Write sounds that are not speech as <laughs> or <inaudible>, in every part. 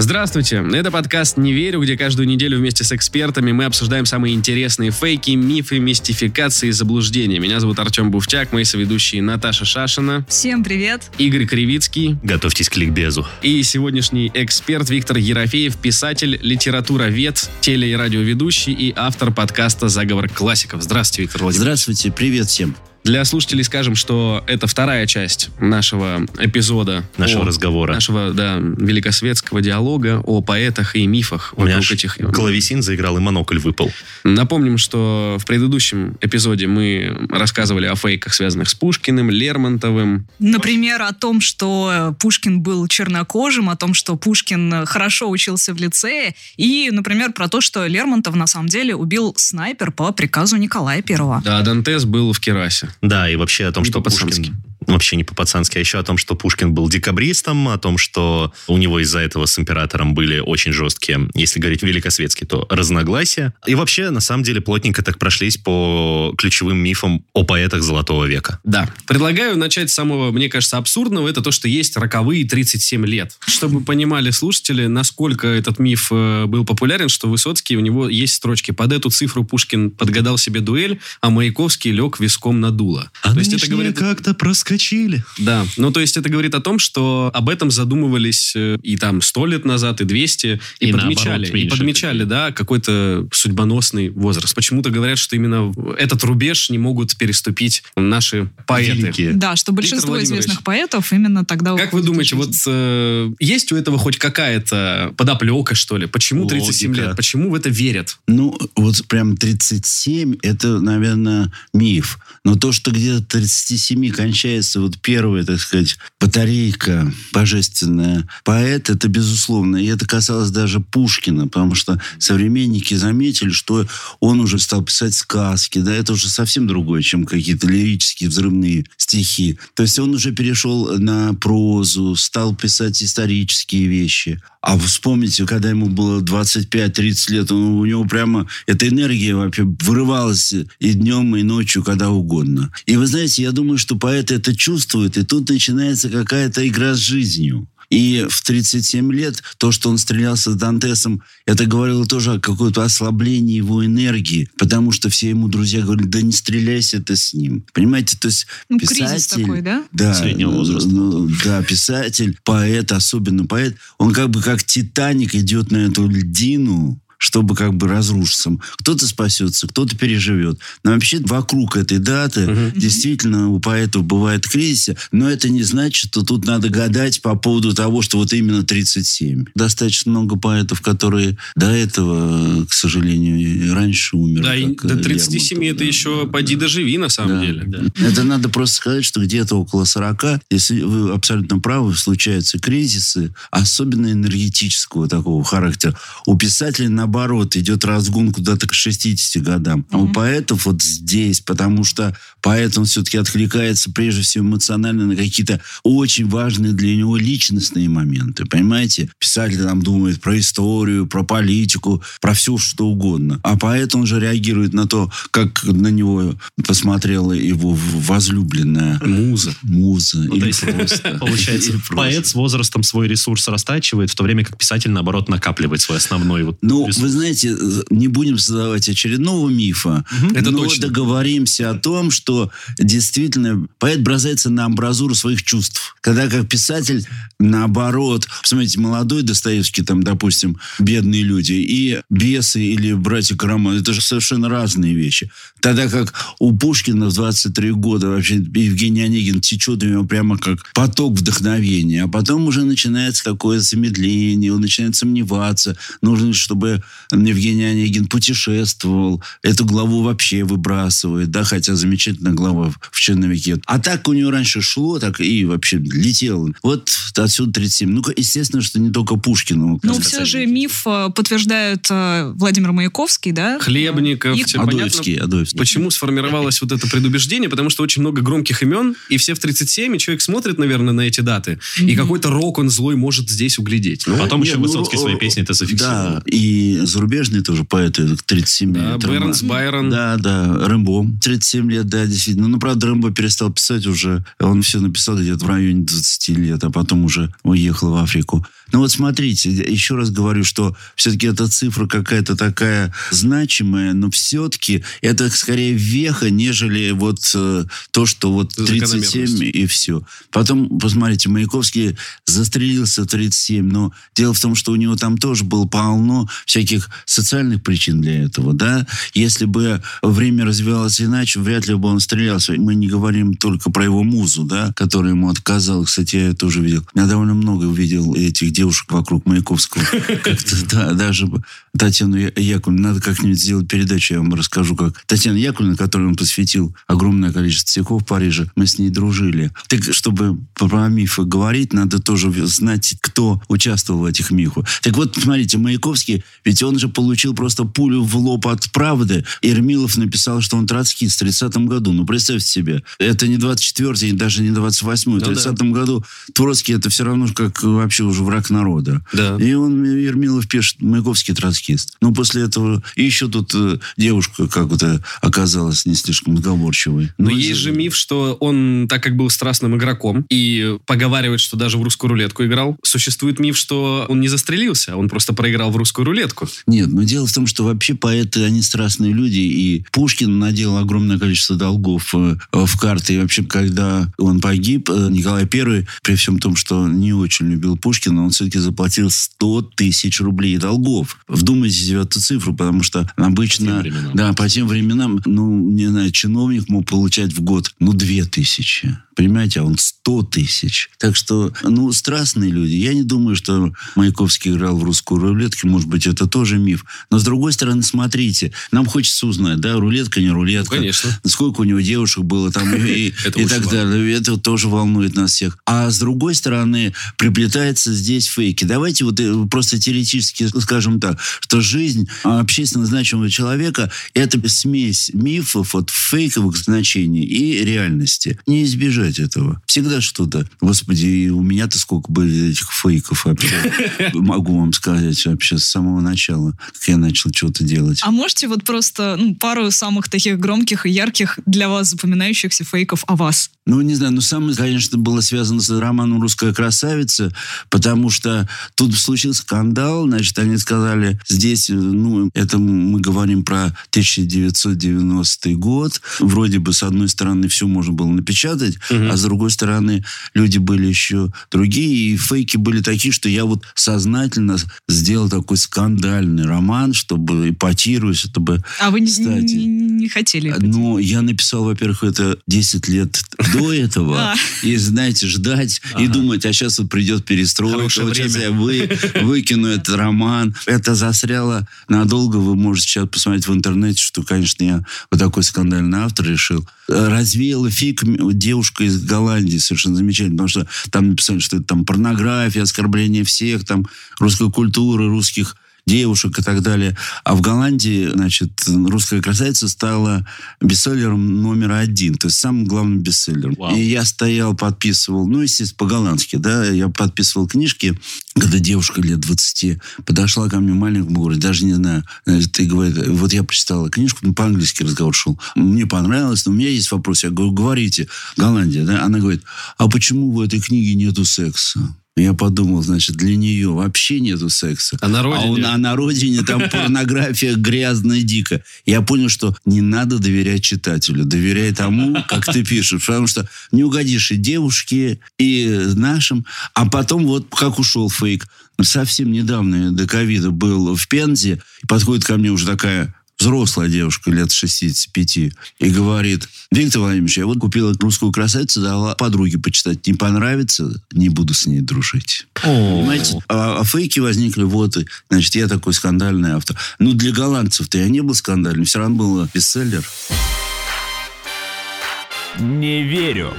Здравствуйте, это подкаст «Не верю», где каждую неделю вместе с экспертами мы обсуждаем самые интересные фейки, мифы, мистификации и заблуждения. Меня зовут Артем Буфтяк, мои соведущие Наташа Шашина, Всем привет. Игорь Кривицкий Готовьтесь к ликбезу. и сегодняшний эксперт Виктор Ерофеев, писатель, литературовед, теле- и радиоведущий и автор подкаста «Заговор классиков». Здравствуйте, Виктор Владимирович. Здравствуйте, привет всем. Для слушателей скажем, что это вторая часть нашего эпизода. Нашего о- разговора. Нашего, да, великосветского диалога о поэтах и мифах У меня этих... клавесин заиграл и монокль выпал. Напомним, что в предыдущем эпизоде мы рассказывали о фейках, связанных с Пушкиным, Лермонтовым. Например, о том, что Пушкин был чернокожим, о том, что Пушкин хорошо учился в лицее, и, например, про то, что Лермонтов на самом деле убил снайпер по приказу Николая Первого. Да, Дантес был в Керасе. Да, и вообще о том, Не что. Пушкин... Вообще не по-пацански, а еще о том, что Пушкин был декабристом, о том, что у него из-за этого с императором были очень жесткие, если говорить великосветски, то разногласия. И вообще, на самом деле, плотненько так прошлись по ключевым мифам о поэтах Золотого века. Да. Предлагаю начать с самого, мне кажется, абсурдного. Это то, что есть роковые 37 лет. Чтобы понимали слушатели, насколько этот миф э, был популярен, что Высоцкий, у него есть строчки. Под эту цифру Пушкин подгадал себе дуэль, а Маяковский лег виском на дуло. А То есть это говорит... как-то проскочили. Да, ну то есть это говорит о том, что об этом задумывались э, и там сто лет назад, и 200, и, И подмечали, наоборот, и подмечали, да, какой-то судьбоносный возраст. Почему-то говорят, что именно этот рубеж не могут переступить наши поэты. Великие. Да, что большинство известных поэтов именно тогда Как вы думаете, вот э, есть у этого хоть какая-то подоплека, что ли? Почему 37 Логика. лет? Почему в это верят? Ну, вот прям 37, это, наверное, миф. Но то, что где-то 37 кончается вот первая, так сказать, батарейка божественная поэт, это безусловно. И это касалось даже Пушкина, потому что современники заметили, что он уже стал писать сказки. Да, это уже совсем другое, чем какие-то лирические взрывные стихи. То есть он уже перешел на прозу, стал писать исторические вещи. А вспомните, когда ему было 25-30 лет, он- у него прямо эта энергия вообще вырывалась и днем, и ночью, когда угодно. И вы знаете, я думаю, что поэт это чувствует, и тут начинается какая-то игра с жизнью. И в 37 лет то, что он стрелялся с Дантесом, это говорило тоже о каком-то ослаблении его энергии, потому что все ему друзья говорили, да не стреляйся ты с ним. Понимаете, то есть Ну, писатель... такой, да? Да, Среднего возраста. ну, да, писатель, поэт, особенно поэт, он как бы как Титаник идет на эту льдину, чтобы как бы разрушиться. Кто-то спасется, кто-то переживет. Но вообще вокруг этой даты действительно у поэтов бывает кризис, но это не значит, что тут надо гадать по поводу того, что вот именно 37. Достаточно много поэтов, которые до этого, к сожалению, и раньше умерли. Да, и до э, 37 Лермонтов, это да. еще поди доживи, на самом Да, деле. да. Это надо просто сказать, что где-то около 40, если вы абсолютно правы, случаются кризисы, особенно энергетического такого характера. У писателей, наоборот, идет разгон куда-то к 60 годам. А у поэтов вот здесь, потому что поэт, он все-таки откликается прежде всего эмоционально на какие-то очень важные для него личностные моменты. Понимаете? Писатель там думает про историю, про политику, про все, что угодно. А поэт, он же реагирует на то, как на него посмотрела его возлюбленная Муза. муза. Ну, или есть, просто. <laughs> Получается, Или просто. поэт с возрастом свой ресурс растачивает, в то время как писатель, наоборот, накапливает свой основной вот Ну, ресурс. Вы знаете, не будем создавать очередного мифа, Это но точно. договоримся о том, что действительно поэт бросается на амбразуру своих чувств. Когда как писатель, наоборот, посмотрите, молодой Достоевский, там, допустим, бедные люди, и бесы или братья Карамазовы, это же совершенно разные вещи. Тогда как у Пушкина в 23 года вообще Евгений Онегин течет у него прямо как поток вдохновения, а потом уже начинается какое-то замедление, он начинает сомневаться, нужно, чтобы Евгений Онегин путешествовал, эту главу вообще выбрасывает, да, хотя замечательная глава в черновике. А так у него раньше шло, так и вообще летел. Вот отсюда 37. Ну, естественно, что не только Пушкину. Но все же миф э, подтверждает э, Владимир Маяковский, да? Хлебников. И- тебе Адоевский, понятно, Адоевский. Почему сформировалось вот это предубеждение? Потому что очень много громких имен, и все в 37, и человек смотрит, наверное, на эти даты, и какой-то рок он злой может здесь углядеть. Ну, Потом Нет, еще ну, Высоцкий свои песни это зафиксировал. Да, и зарубежные тоже поэты к 37 да, лет. Бернс, Роман. Байрон. Да, да, Рэмбо. 37 лет, да, действительно. Ну, правда, Рэмбо перестал писать уже. Он все написал где-то в районе 20 лет, а потом уже уехал в Африку. Ну вот смотрите, еще раз говорю, что все-таки эта цифра какая-то такая значимая, но все-таки это скорее веха, нежели вот э, то, что вот 37 Закономерность. и все. Потом, посмотрите, Маяковский застрелился в 37, но дело в том, что у него там тоже было полно всяких социальных причин для этого, да. Если бы время развивалось иначе, вряд ли бы он стрелялся. Мы не говорим только про его музу, да, которая ему отказала. Кстати, я тоже видел. Я довольно много видел этих девушек вокруг Маяковского. <laughs> Да, даже Татьяну Яковлевну. Надо как-нибудь сделать передачу, я вам расскажу, как Татьяна Яковлевна, которой он посвятил огромное количество стихов в Париже, мы с ней дружили. Так, чтобы про мифы говорить, надо тоже знать, кто участвовал в этих мифах. Так вот, смотрите, Маяковский, ведь он же получил просто пулю в лоб от правды. Ермилов написал, что он троцкист в 30 году. Ну, представьте себе. Это не 24-й, даже не 28-й. В Ну да. 30 году Троцкий это все равно, как вообще уже враг народа. Да. И он, Ермилов пишет, Маяковский троцкист. Ну, после этого... И еще тут э, девушка как-то оказалась не слишком сговорчивой. Но Ну, есть же миф, что он, так как был страстным игроком, и поговаривает, что даже в русскую рулетку играл, существует миф, что он не застрелился, а он просто проиграл в русскую рулетку. Нет, но дело в том, что вообще поэты, они страстные люди, и Пушкин наделал огромное количество долгов э, в карты. И вообще, когда он погиб, э, Николай I, при всем том, что не очень любил Пушкина, он все-таки заплатил 100 тысяч рублей долгов. Вдумайтесь в эту цифру, потому что обычно... По тем временам. Да, по тем временам, ну, не знаю, чиновник мог получать в год, ну, 2 тысячи. Понимаете, а он 100 тысяч. Так что, ну, страстные люди. Я не думаю, что Маяковский играл в русскую рулетку. Может быть, это тоже миф. Но, с другой стороны, смотрите. Нам хочется узнать, да, рулетка, не рулетка. Ну, конечно. Сколько у него девушек было там <laughs> и, так далее. Это тоже волнует нас всех. А с другой стороны, приплетается здесь фейки. Давайте вот э, просто теоретически скажем так, что жизнь общественно значимого человека – это смесь мифов, вот фейковых значений и реальности. Не избежать этого. Всегда что-то. Господи, у меня-то сколько были этих фейков вообще. <laughs> Могу вам сказать вообще с самого начала, как я начал что-то делать. А можете вот просто ну, пару самых таких громких и ярких для вас запоминающихся фейков о вас? Ну, не знаю, но самое, конечно, было связано с романом «Русская красавица», потому что тут случился скандал, значит, они сказали, здесь, э, ну, это мы говорим про 1990 год, вроде бы, с одной стороны, все можно было напечатать, Мгм. а с другой стороны, люди были еще другие, и фейки были такие, что я вот сознательно сделал такой скандальный роман, чтобы эпатируюсь, чтобы А вы не, Кстати. не- не хотели? ну, я написал, во-первых, это 10 лет до этого. А. И, знаете, ждать и думать, а сейчас вот придет перестройка, Хорошее вот сейчас я вы, выкину <laughs> этот роман. Это застряло надолго. Вы можете сейчас посмотреть в интернете, что, конечно, я вот такой скандальный автор решил. Развеяла фиг девушка из Голландии, совершенно замечательно, потому что там написали, что это там порнография, оскорбление всех, там русской культуры, русских девушек и так далее. А в Голландии, значит, «Русская красавица» стала бестселлером номер один. То есть самым главным бестселлером. Вау. И я стоял, подписывал, ну, естественно, по-голландски, да, я подписывал книжки, когда девушка лет 20 подошла ко мне в маленьком городе, даже не знаю, и говорит, вот я прочитала книжку, ну, по-английски разговор шел. Мне понравилось, но у меня есть вопрос. Я говорю, говорите, Голландия, да? Она говорит, а почему в этой книге нету секса? Я подумал, значит, для нее вообще нету секса. А на А, родине? он- а на родине там <laughs> порнография грязная, дико. Я понял, что не надо доверять читателю. Доверяй тому, как ты пишешь. Потому что не угодишь и девушке, и нашим. А потом вот как ушел фейк. Совсем недавно, до ковида, был в Пензе. Подходит ко мне уже такая взрослая девушка лет 65, и говорит, Виктор Владимирович, я вот купила русскую красавицу, дала подруге почитать. Не понравится, не буду с ней дружить. Понимаете? А, а фейки возникли, вот, и, значит, я такой скандальный автор. Ну, для голландцев-то я не был скандальным, все равно был бестселлер. Не верю.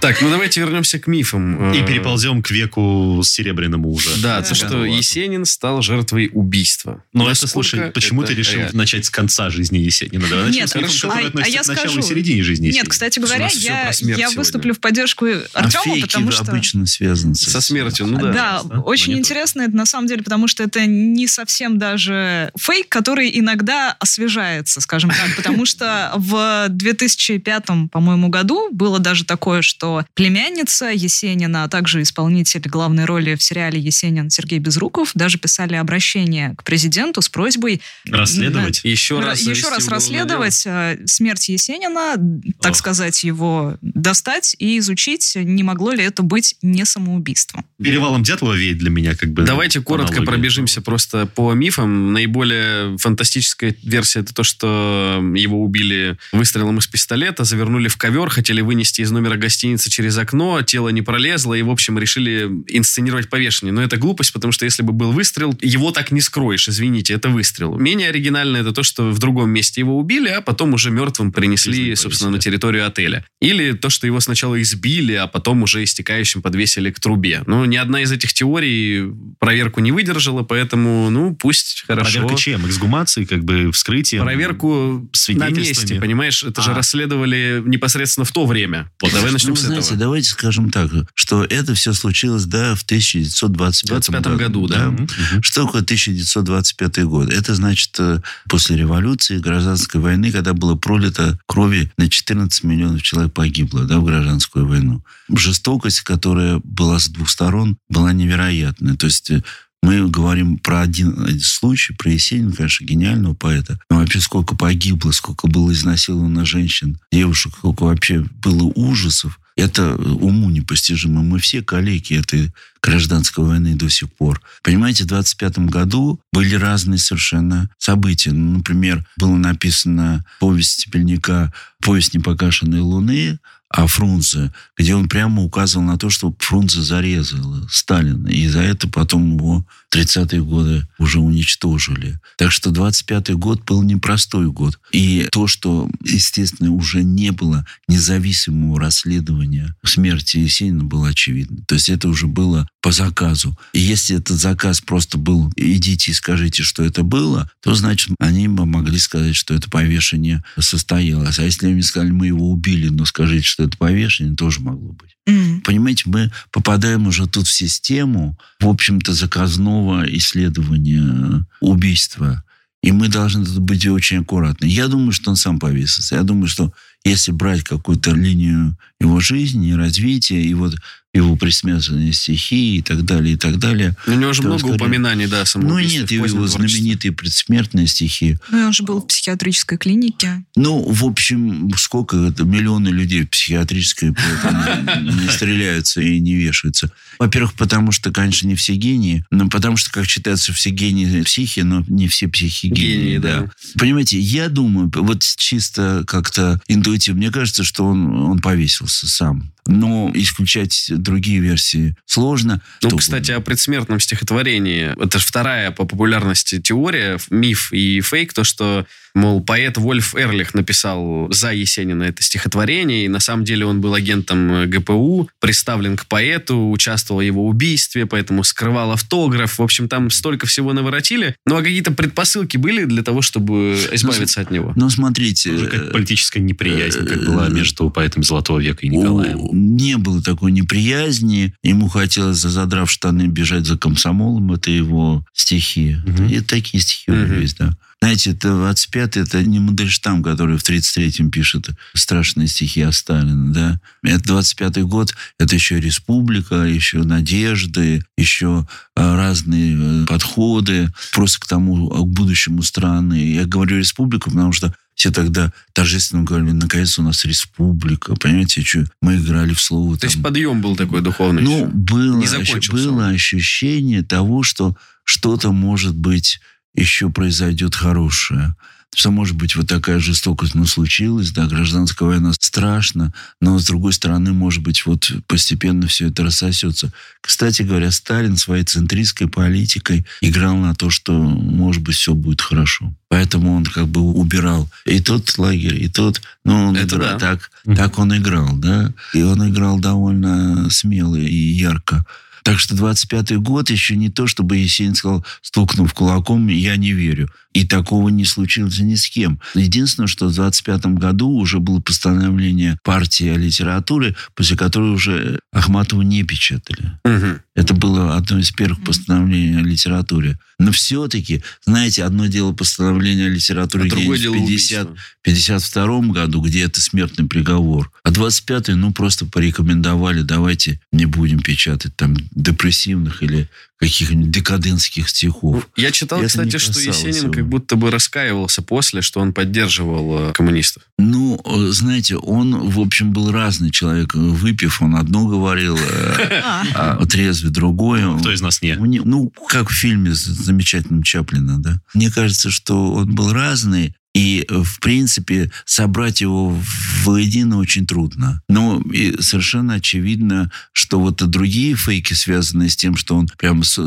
Так, ну давайте вернемся к мифам. И Э, переползем к веку серебряному уже. Да, то, что Ну. Есенин стал жертвой убийства. Но это, слушай, почему ты решил начать с конца жизни Есенина? Давай начнем Нет, с мифом, хорошо. который а- я скажу- и середине жизни Нет, кстати говоря, я, выступлю в поддержку А Артема, потому что... обычно связаны со, смертью, ну да. Да, очень интересно это на самом деле, потому что это не совсем даже фейк, который иногда освежается, скажем так, потому что в 2005, по-моему, году было даже такое, что племянница Есенина, а также исполнитель главной роли в сериале «Есенин» Сергей Безруков даже писали обращение к президенту с просьбой Расследовать? Еще раз, еще раз расследовать э, смерть Есенина, так Ох. сказать, его достать и изучить, не могло ли это быть не самоубийством. Перевалом Дятлова веет для меня как бы... Давайте коротко аналогия. пробежимся просто по мифам. Наиболее фантастическая версия это то, что его убили выстрелом из пистолета, завернули в ковер, хотели вынести из номера гостиницы через окно, тело не пролезло и, в общем, решили инсценировать повешение. Но это глупость, потому что если бы был выстрел, его так не скроешь, извините, это выстрел. Менее оригинально это то, что в другом месте его убили, а потом уже мертвым принесли, собственно, на территорию отеля. Или то, что его сначала избили, а потом уже истекающим подвесили к трубе. Ну, ни одна из этих теорий проверку не выдержала, поэтому, ну, пусть хорошо. Проверка чем? Эксгумации, как бы вскрытие? Проверку на месте, понимаешь? Это же А. расследовали непосредственно в то время. Вот, давай начнем с знаете, этого. давайте скажем так, что это все случилось, да, в 1925 25 году, да. Мгм, мгм. Что такое 1925 год? Это значит э, после революции, гражданской войны, когда было пролито крови на 14 миллионов человек погибло да, в гражданскую войну. Жестокость, которая была с двух сторон, была невероятная. То есть э, мы говорим про один случай, про Есенина, конечно, гениального поэта. Но вообще сколько погибло, сколько было изнасиловано женщин, девушек, сколько вообще было ужасов. Это уму непостижимо. Мы все коллеги этой гражданской войны до сих пор. Понимаете, в 25 году были разные совершенно события. Ну, например, было написано повесть Степельника «Повесть непогашенной луны», о Фрунзе, где он прямо указывал на то, что Фрунзе зарезал Сталина. И за это потом его в 30-е годы уже уничтожили. Так что 25-й год был непростой год. И то, что, естественно, уже не было независимого расследования смерти Есенина, было очевидно. То есть это уже было по заказу. И если этот заказ просто был «идите и скажите, что это было», то, значит, они бы могли сказать, что это повешение состоялось. А если они сказали, мы его убили, но скажите, что это повешение, тоже могло быть. М. Понимаете, мы попадаем уже тут в систему, в общем-то, заказного исследования убийства. И мы должны тут быть очень аккуратны. Я думаю, что он сам повесился. Я думаю, что если брать какую-то линию его жизни, развития, и вот его присмертные стихи и так далее, и так далее. У него же много скорее- упоминаний, да, Ну, самоубийств нет, его творчестве. знаменитые предсмертные стихи. Ну, он же был в психиатрической клинике. Ну, в общем, сколько это? Миллионы людей в психиатрической не <laughs> стреляются и не вешаются. Во-первых, потому что, конечно, не все гении, но потому что, как считается, все гении психи, но не все психи гении. Гении, да. Понимаете, я думаю, вот чисто как-то интуитивно, мне кажется, что он, он повесился сам. Но исключать другие версии сложно. Ну, То- кстати, о предсмертном стихотворении. Это вторая по популярности теория, миф и фейк, то, что, мол, поэт Вольф Эрлих написал за Есенина это стихотворение, и на самом деле он был агентом э, ГПУ, представлен к поэту, участвовал в его убийстве, поэтому скрывал автограф. В общем, там столько всего наворотили. Ну, а какие-то предпосылки были для того, чтобы избавиться от него? Ну, смотрите... Уже как политическая неприязнь, как э, была между поэтами Золотого века и Николаем. Не было такой неприязни. Ему хотелось, задрав штаны, бежать за комсомолом. Это его стихи. Мгм. И такие стихи у него Мгм. есть, да. Знаете, это 25 это не Мандельштам, который в 33-м пишет страшные стихи о Сталине, да. Это 25-й год, это еще республика, еще надежды, еще э, разные э, подходы просто к тому, э, к будущему страны. Я говорю республика, потому что все тогда торжественно говорили, наконец у нас республика, понимаете, что мы играли в слово. То там. есть подъем был такой духовный. Ну, еще. было, было ощущение того, что что-то, может быть, еще произойдет хорошее. Что, может быть, вот такая жестокость, ну, случилась, да, гражданская война страшно, но, с другой стороны, может быть, вот постепенно все это рассосется. Кстати говоря, Сталин своей центристской политикой играл на то, что, может быть, все будет хорошо. Поэтому он как бы убирал и тот лагерь, и тот... Ну, он Это играл- да. так, так он играл, да. И он играл довольно смело и ярко. Так что 25-й год еще не то, чтобы Есенин сказал, стукнув кулаком, я не верю. И такого не случилось ни с кем. Единственное, что в 25 году уже было постановление партии о литературе, после которой уже Ахматову не печатали. Мгм. Это было одно из первых постановлений о литературе. Но все-таки, знаете, одно дело постановление о литературе А в 50, убийство. 52 году, где это смертный приговор. А 25-й, ну, просто порекомендовали, давайте не будем печатать там депрессивных или каких-нибудь декадентских стихов. Я читал, Это кстати, что Есенин его. как будто бы раскаивался после, что он поддерживал э, коммунистов. Ну, э, знаете, он, в общем, был разный человек. Выпив, он одно говорил, э, <laughs> А, трезвый другое. Кто из нас не? Ну, как в фильме с замечательным Чаплина, да. Мне кажется, что он был разный, и, в принципе, собрать его воедино очень трудно. Но и совершенно очевидно, что вот другие фейки, связанные с тем, что он прямо с,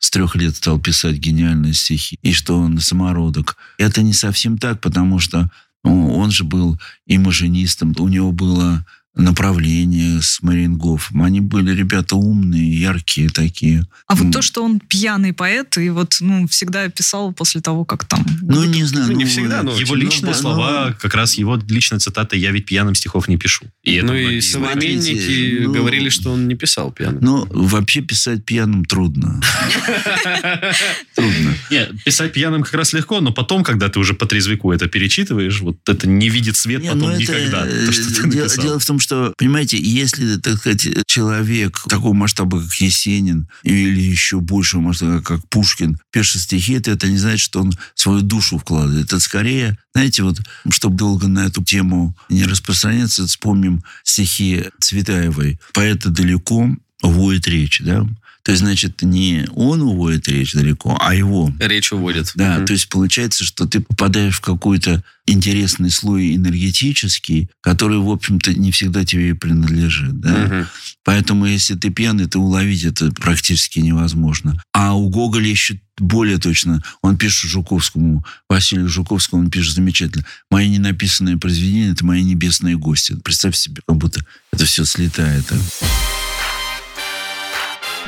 с трех лет стал писать гениальные стихи, и что он самородок, это не совсем так, потому что ну, он же был и машинистом, у него было направление с Марингофом. Они были ребята умные, яркие такие. а вот М. то, что он пьяный поэт, и вот, ну, всегда писал после того, как там... Ну, не знаю. Ну, не всегда, но Его личные ну, слова, как раз его личная цитата «Я ведь пьяным стихов не пишу». И ну и современники ну- говорили, что он не писал пьяным. Ну, вообще писать пьяным трудно. <laughs> Трудно. Не, писать пьяным как раз легко, но потом, когда ты уже по трезвику это перечитываешь, вот это не видит свет потом ну, никогда. э, То, что ты дело, написал. дело в том, что, понимаете, если, так сказать, человек такого масштаба, как Есенин, или еще большего масштаба, как Пушкин, пишет стихи, то это не значит, что он свою душу вкладывает. Это скорее, знаете, вот, чтобы долго на эту тему не распространяться, вспомним стихи Цветаевой. Поэта далеко, воет речь, да? То есть, значит, не он уводит речь далеко, а его. Речь уводит. Да, Мгм. то есть получается, что ты попадаешь в какой-то интересный слой энергетический, который, в общем-то, не всегда тебе и принадлежит. Да? Мгм. Поэтому, если ты пьяный, то уловить это практически невозможно. А у Гоголя еще более точно. Он пишет Жуковскому, Василию Жуковскому, он пишет замечательно. Мои ненаписанные произведения – это мои небесные гости. Представь себе, как будто это все слетает.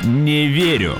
Не верю.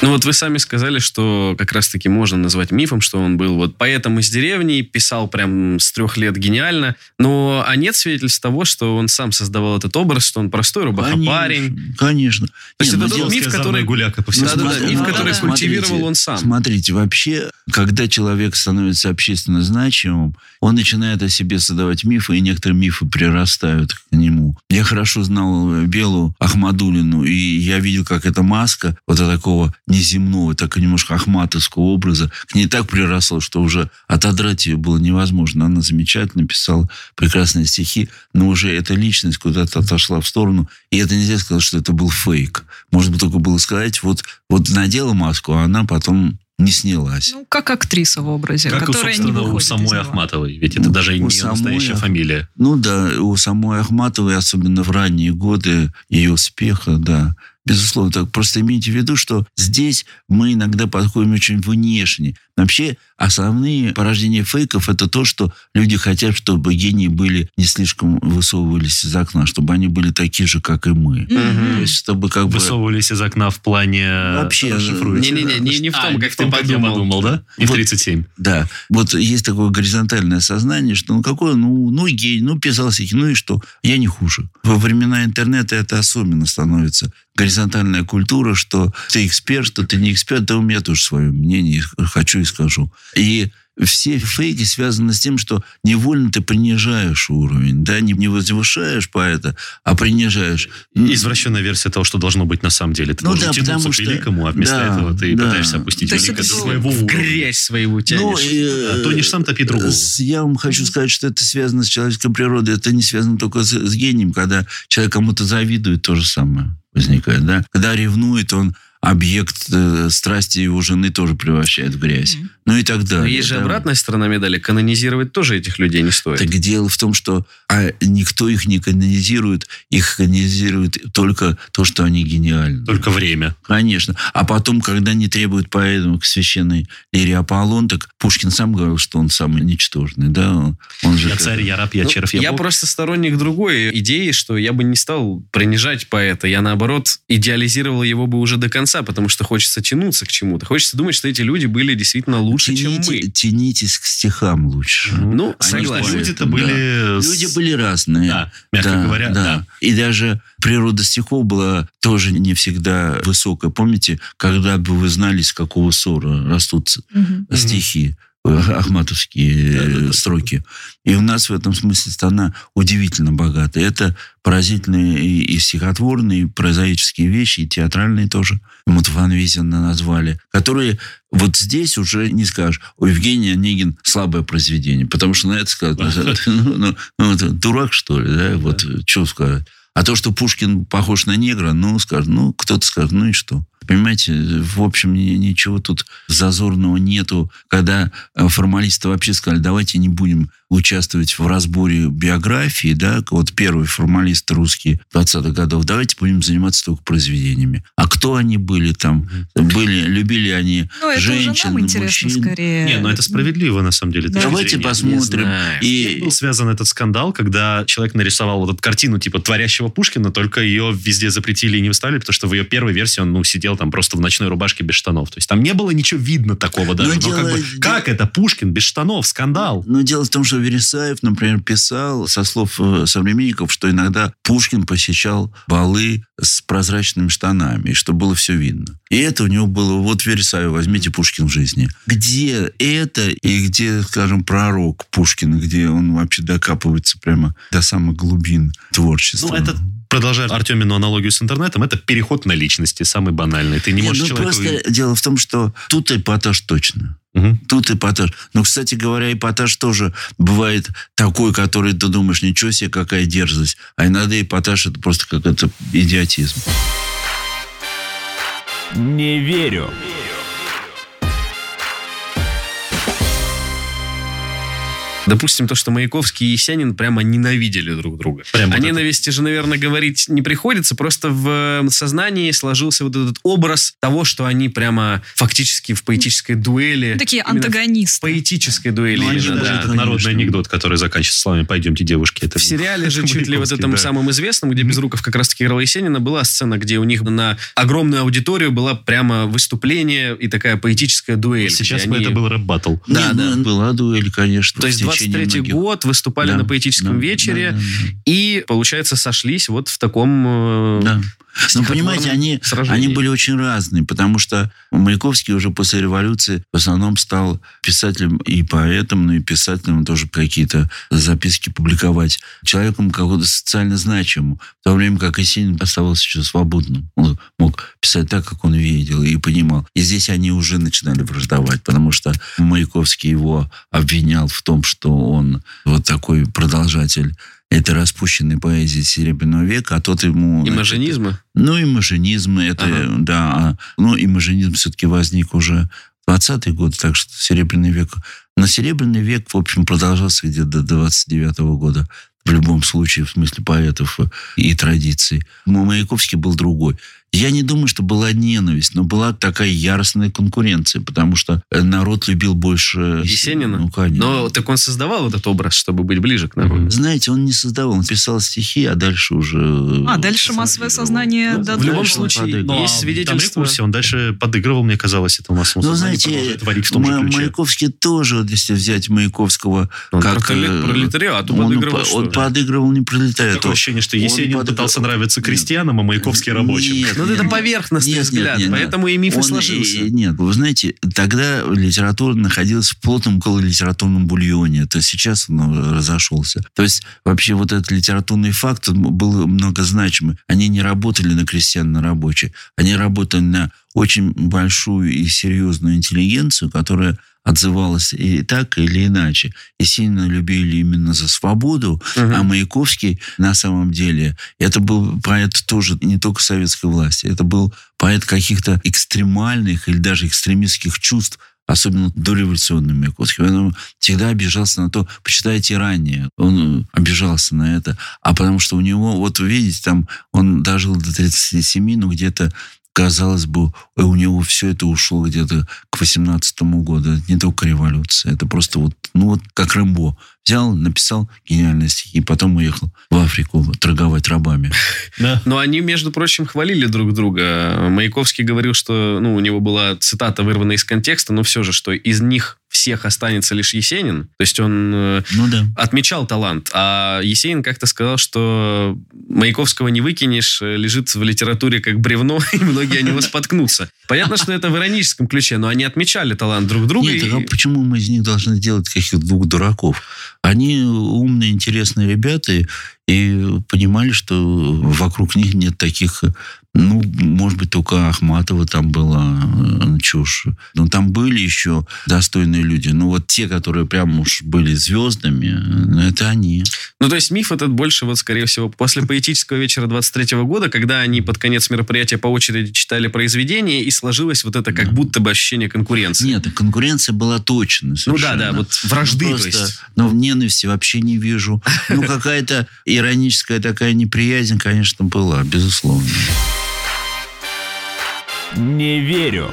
Ну вот вы сами сказали, что как раз-таки можно назвать мифом, что он был вот поэтом из деревни, писал прям с трех лет гениально, но а нет свидетельств того, что он сам создавал этот образ, что он простой рубаха-парень. Конечно. конечно. То есть Не, это ну, тот дело- миф, который... гуляка по всему Да-да-да, Смотри, миф, ну, который да, культивировал смотрите, он сам. Смотрите, вообще, когда человек становится общественно значимым, он начинает о себе создавать мифы, и некоторые мифы прирастают к нему. Я хорошо знал Белу Ахмадулину, и я видел, как эта маска вот такого неземного, так и немножко ахматовского образа к ней так приросла, что уже отодрать ее было невозможно. Она замечательно писала прекрасные стихи, но уже эта личность куда-то отошла в сторону, и это нельзя сказать, что это был фейк. Можно бы только было сказать, вот, вот надела маску, а она потом не снялась. Ну, как актриса в образе, Как, у, которая не у выходит из самой. Ахматовой. Ведь это Ну, даже у не самой настоящая фамилия. Ну да, у самой Ахматовой, особенно в ранние годы ее успеха, да, безусловно. Так просто имейте в виду, что здесь мы иногда подходим очень внешне. Вообще, основные порождения фейков – это то, что люди хотят, чтобы гении были не слишком высовывались из окна, чтобы они были такие же, как и мы. То Мгм. есть, чтобы как бы... Высовывались из окна в плане... Вообще, расшифруйте. Не-не-не, не, не в А, том, не как в том, ты как я подумал. подумал, да? Не в Вот. 37. Да, вот есть такое горизонтальное сознание, что ну какое, ну, ну гей, ну писал стихи, ну и что, я не хуже. Во времена интернета это особенно становится горизонтальная культура, что ты эксперт, что ты не эксперт, да у меня тоже свое мнение, хочу и скажу. И все фейки связаны с тем, что невольно ты принижаешь уровень, да, не, не возвышаешь поэта, а принижаешь. Извращенная версия того, что должно быть на самом деле. Ты Ну должен да, тянуться потому к что- великому, а вместо да, этого ты да. пытаешься опустить То великое это до своего В уровня. грязь своего тянешь. Ну, и, А тонешь сам, топи другого. Я вам хочу сказать, что это связано с человеческой природой. Это не связано только с, с гением. Когда человек кому-то завидует, то же самое возникает. Да? Когда ревнует, он объект э, страсти его жены тоже превращает в грязь. Мгм. Ну и так далее. Но есть же да. обратная сторона медали. Канонизировать тоже этих людей не стоит. Так дело в том, что а, никто их не канонизирует, их канонизирует только то, что они гениальны. Только время. Конечно. А потом, когда не требуют поэтому к священной лире Аполлон, так Пушкин сам говорил, что он самый ничтожный. Да? Он- Он же Я как- царь, я раб, я Ну, червь, я я бог. просто сторонник другой идеи, что я бы не стал принижать поэта. Я, наоборот, идеализировал его бы уже до конца, потому что хочется тянуться к чему-то. Хочется думать, что эти люди были действительно лучше, чем Тяните- мы. Тянитесь к стихам лучше. Ну, Они согласен. Люди-то да. были... Люди были разные. Да, мягко говоря, да. И даже природа стихов была тоже не всегда высокая. Помните, когда бы вы знали, с какого ссора растут Мгм. стихи, ахматовские э, Да-да-да. строки. И у нас в этом смысле страна удивительно богата. Это поразительные и, стихотворные, и прозаические вещи, и театральные тоже. Вот Ван Визина назвали, которые вот здесь уже не скажешь, у Евгения Онегин слабое произведение, потому что на это сказать, <laughs> ну, ну, ну, дурак, что ли, да, вот что сказать. А то, что Пушкин похож на негра, ну, скажет, ну, кто-то скажет, ну и что? Понимаете, в общем, ни- ничего тут зазорного нету. Когда э, формалисты вообще сказали, давайте не будем участвовать в разборе биографии, да, вот первые формалисты русские 20-х годов, давайте будем заниматься только произведениями. А кто они были там? Были, любили они Ну, это женщин, уже нам интересно мужчин? скорее. Не, ну это справедливо, на самом деле. Да. Давайте зрения. посмотрим. И был связан этот скандал, когда человек нарисовал вот эту картину типа творящего Пушкина, только ее везде запретили и не выставили, потому что в ее первой версии он ну, сидел там просто в ночной рубашке без штанов. То есть там не было ничего видно такого даже. Но Ну, как, дело- бы, де- как это Пушкин без штанов? Скандал. Но дело в том, что Вересаев, например, писал со слов э, современников, что иногда Пушкин посещал балы с прозрачными штанами, и что было все видно. И это у него было, вот Вересаев, возьмите Пушкин в жизни. Где это и где, скажем, пророк Пушкина, где он вообще докапывается прямо до самых глубин творчества. Ну, это, продолжая Артемину аналогию с интернетом, это переход на личности, самый банальный. Ты не Нет, можешь ну, человеку... просто дело в том, что тут эпатаж точно. Мгм. Тут эпатаж. Но, кстати говоря, эпатаж тоже бывает такой, который ты думаешь, ничего себе, какая дерзость. А иногда эпатаж это просто какой-то идиотизм. Не верю. Допустим, то, что Маяковский и Есенин прямо ненавидели друг друга. Прямо а вот ненависти это. же, наверное, говорить не приходится, просто в э, сознании сложился вот этот образ того, что они прямо фактически в поэтической дуэли... Ну, такие антагонисты. поэтической дуэли. Ну, именно, да, это народный анекдот, который заканчивается словами «пойдемте, девушки». Это в сериале же чуть ли вот этом да. самом известном, где Безруков как раз-таки играл Есенина, была сцена, где у них на огромную аудиторию была прямо выступление и такая поэтическая дуэль. Сейчас бы они... это был рэп-баттл. Да, да, ну, да. Была дуэль, конечно. То есть 23 год, выступали да, на поэтическом да, вечере да, да, да. и, получается, сошлись вот в таком... Э, да ну, понимаете, они, они были очень разные, потому что Маяковский уже после революции в основном стал писателем и поэтом, ну и писателем тоже какие-то записки публиковать. Человеком какого-то социально значимым, в то время как Есенин оставался еще свободным. Он мог писать так, как он видел и понимал. И здесь они уже начинали враждовать, потому что Маяковский его обвинял в том, что он вот такой продолжатель этой распущенной поэзии Серебряного века, а тот ему... Имажинизма. Ну, имажинизм, это, Ага. да. а, Ну, имажинизм все-таки возник уже в 20-е годы, так что Серебряный век... Но Серебряный век, в общем, продолжался где-то до 29 года. В любом случае, в смысле поэтов и традиций. Маяковский был другой. Я не думаю, что была ненависть, но была такая яростная конкуренция, потому что э, народ любил больше... Есенина? Ну, конечно. Но так он создавал этот образ, чтобы быть ближе к народу. Знаете, он не создавал, он писал стихи, а дальше уже... А, дальше массовое сознание Ну, до В любом случае, подыгрывал. есть Там свидетельство... рекурсия, он дальше подыгрывал, мне казалось, этому массовому Ну, сознанию, знаете, творить в том же ключе. Маяковский тоже, если взять Маяковского, Он как... проле- э, пролетариату он, подыгрывал, он подыгрывал не пролетариату. Такое ощущение, что Есенин подыгрывал- пытался нравиться крестьянам, а Маяковский рабочим. Нет, Ну, это поверхностный Нет, нет, взгляд, нет, поэтому и миф и Он, сложился. э, Нет, вы знаете, тогда литература находилась в плотном литературном бульоне. Это сейчас он разошелся. То есть вообще вот этот литературный факт был многозначимый. Они не работали на крестьян, на рабочих. Они работали на очень большую и серьезную интеллигенцию, которая отзывалась и так или иначе. И сильно любили именно за свободу. Мгм. А Маяковский на самом деле, это был поэт тоже не только советской власти, это был поэт каких-то экстремальных или даже экстремистских чувств, особенно дореволюционный Маяковский. Он всегда обижался на то, почитайте ранее, он обижался на это. А потому что у него, вот видите, там он дожил до 37, но где-то казалось бы, э, у него все это ушло где-то к 18 году. Это не только революция. Это просто вот, ну вот как Рэмбо. Взял, написал гениальные стихи, потом уехал в Африку торговать рабами. <laughs> Но они, между прочим, хвалили друг друга. Маяковский говорил, что ну, у него была цитата, вырванная из контекста, но все же, что из них всех останется лишь Есенин. То есть он э, Ну да. отмечал талант. А Есенин как-то сказал, что Маяковского не выкинешь, лежит в литературе как бревно, <laughs> и многие о него споткнутся. Понятно, что это в ироническом ключе, но они отмечали талант друг друга. Нет, и- а почему мы из них должны делать каких-то двух дураков? Они умные, интересные ребята и, понимали, что вокруг них нет таких... Ну, может быть, только Ахматова там была э, чушь. Но там были еще достойные люди. Но вот те, которые прям уж были звездами, э, это они. Ну, то есть миф этот больше, вот, скорее всего, после поэтического вечера 23 года, когда они под конец мероприятия по очереди читали произведения, и сложилось вот это как Да. будто бы ощущение конкуренции. Нет, конкуренция была точно. ну да, совершенно. да, вот вражды, Ну, то просто, есть. Но в ненависти вообще не вижу. Ну, какая-то ироническая такая неприязнь, конечно, была, безусловно. Не верю.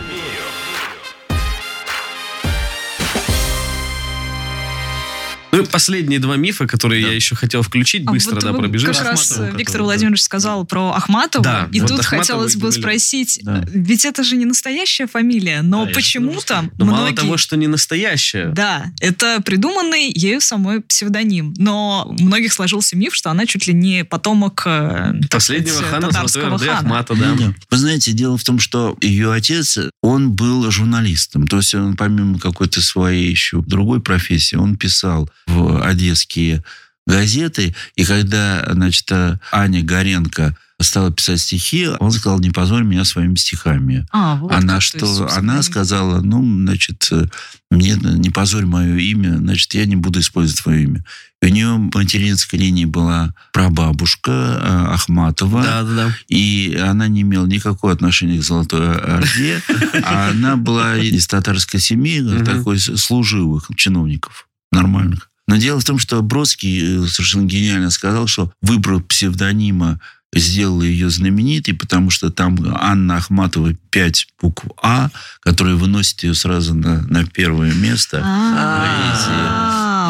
Ну и последние два мифа, которые я еще хотел включить, А быстро, вот да, вы пробежим. Как раз э, Виктор Владимирович сказал про Ахматова. Да, и вот тут Ахматова хотелось бы спросить, Да. э, ведь это же не настоящая фамилия, но Да, почему-то Но мало многие... того, что не настоящая. Да, это придуманный ею самой псевдоним. Но у многих сложился миф, что она чуть ли не потомок э, Последнего сказать, хана Золотой татарского Орды хана. Ахмата, да. Ну, Вы знаете, дело в том, что ее отец, он был журналистом. То есть он помимо какой-то своей еще другой профессии, он писал в одесские газеты. И когда, значит, э, Аня Горенко стала писать стихи, он сказал, не позорь меня своими стихами. А, вот она что? есть, Она сказала, ну, значит, э, мне не позорь мое имя, значит, я не буду использовать твое имя. И у нее материнской линии была прабабушка э, Ахматова. Да, да, да. И она не имела никакого отношения к Золотой Орде. А она была из татарской семьи, Мгм. такой служивых чиновников нормальных. Но дело в том, что Бродский э, совершенно гениально сказал, что выбор псевдонима сделал ее знаменитой, потому что там Анна Ахматова 5 букв А, которые выносят ее сразу на, на первое место.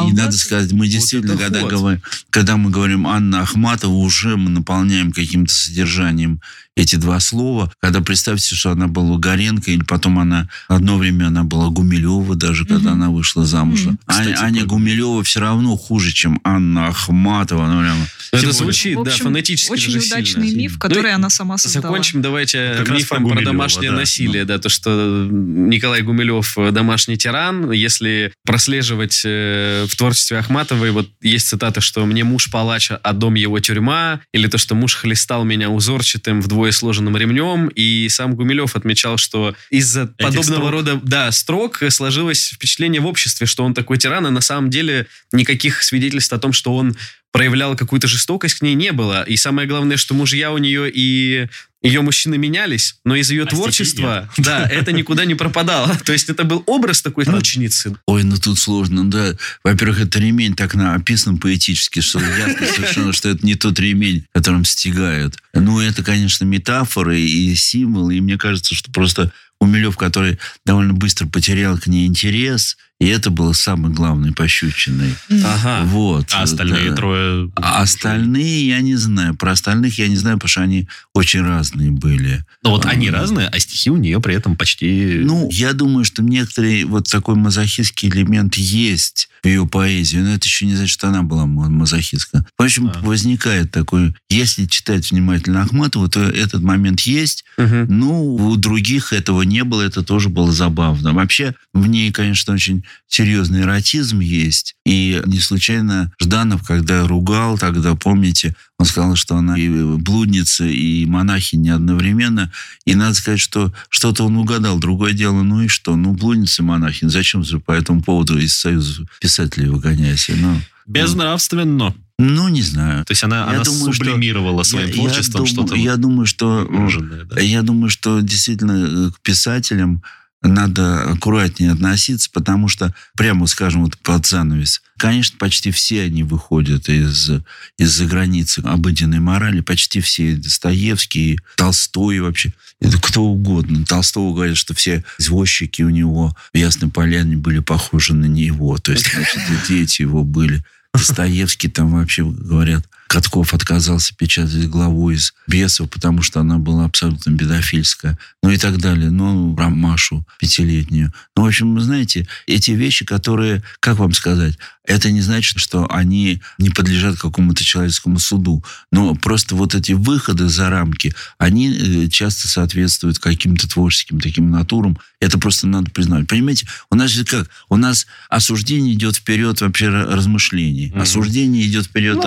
А, И вот надо сказать, мы действительно, это когда, ход. говорим, когда мы говорим Анна Ахматова, уже мы наполняем каким-то содержанием эти два слова. Когда представьте, что она была Горенко, или потом она, одно время она была Гумилева даже, когда Мгм. она вышла замуж. Аня, Кстати, Аня про- Гумилева все равно хуже, чем Анна Ахматова. Ну, прямо. Это Тем более- звучит, В да, общем, фонетически Очень же удачный сильно. миф, который Ну, она сама создала. Закончим давайте Как раз мифом про про домашнее да. насилие, да, то, что Николай Гумилев э, домашний тиран. Если прослеживать э, в творчестве Ахматовой, вот есть цитата, что «мне муж палач, а дом его тюрьма», или то, что «муж хлестал меня узорчатым вдвое сложенным ремнем», и сам Гумилев отмечал, что из-за подобного строк. рода да, строк сложилось впечатление в обществе, что он такой тиран, а на самом деле никаких свидетельств о том, что он проявлял какую-то жестокость к ней не было. И самое главное, что мужья у нее и ее мужчины менялись, но из ее А стихи творчества, да, это никуда не пропадало. То есть это был образ такой мученицы. Ой, ну тут сложно, да. Во-первых, это ремень так написан поэтически, что ясно совершенно, что это не тот ремень, которым стигают. Ну, это, конечно, метафоры и символы, и мне кажется, что просто Умилев, который довольно быстро потерял к ней интерес, и это было самой главной пощечиной. Ага. Вот. А остальные Да. трое... А остальные я не знаю. Про остальных я не знаю, потому что они очень разные были. Ну вот они А, разные, а стихи у нее при этом почти... Ну, я думаю, что некоторый вот такой мазохистский элемент есть в ее поэзии, но это еще не значит, что она была ма- мазохистка. В общем, А. возникает такой, если читать внимательно Ахматову, то этот момент есть, Мгм. ну, у других этого не было, это тоже было забавно. Вообще, в ней, конечно, очень серьезный эротизм есть. И не случайно Жданов, когда ругал тогда, помните, он сказал, что она и блудница, и монахиня одновременно. И надо сказать, что что-то он угадал. Другое дело, ну и что? Ну, блудница и монахиня. Зачем же по этому поводу из Союза писателей выгоняйся? Ну, Безнравственно. Ну, не знаю. То есть она, Я она думаю, что- сублимировала своим Я- я творчеством думаю- что-то Я думаю, что... э, да. Я думаю, что действительно э, к писателям надо аккуратнее относиться, потому что, прямо скажем, вот под занавес, конечно, почти все они выходят из, из-за границы обыденной морали, почти все, Достоевский, Толстой вообще, это кто угодно. Толстого говорят, что все извозчики у него в Ясной Поляне были похожи на него, то есть, значит, и дети его были. Достоевский там вообще, говорят, Катков отказался печатать главу из «Бесов», потому что она была абсолютно бедофильская. Ну и так далее. Ну, про Машу пятилетнюю. Ну, в общем, вы знаете, эти вещи, которые, как вам сказать, это не значит, что они не подлежат какому-то человеческому суду. Но просто вот эти выходы за рамки, они э, часто соответствуют каким-то творческим таким натурам. Это просто надо признать. Понимаете, у нас же как? У нас осуждение идет вперед вообще ра- размышлений. Мгм. Осуждение идет вперед Ну,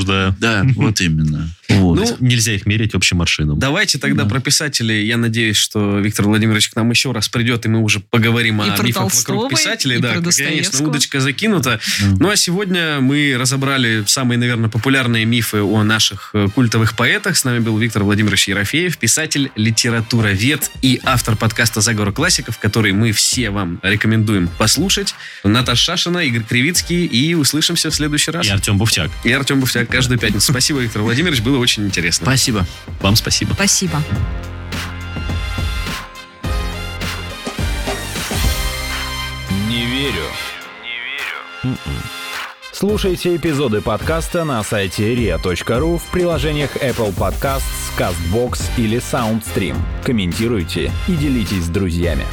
осуждаю. Да, <laughs> вот именно. Вот. Ну, Нельзя их мерить общим аршином. Давайте тогда про писателей. Я надеюсь, что Виктор Владимирович к нам еще раз придет, и мы уже поговорим И о про мифах Толстого, вокруг писателей. и да, про конечно, удочка закинута. Да. Ну а сегодня мы разобрали самые, наверное, популярные мифы о наших э, культовых поэтах. С нами был Виктор Владимирович Ерофеев, писатель, литературовед и автор подкаста «Заговор классиков», который мы все вам рекомендуем послушать. Наташа Шашина, Игорь Кривицкий, и услышимся в следующий раз. И Артем Буфтяк. И Артем Буфтяк каждую пятницу. Спасибо, Виктор Владимирович, было очень интересно. Спасибо. Вам спасибо. Спасибо. Не верю. М-м. Слушайте эпизоды подкаста на сайте ria.ru в приложениях Apple Podcasts, CastBox или SoundStream. Комментируйте и делитесь с друзьями.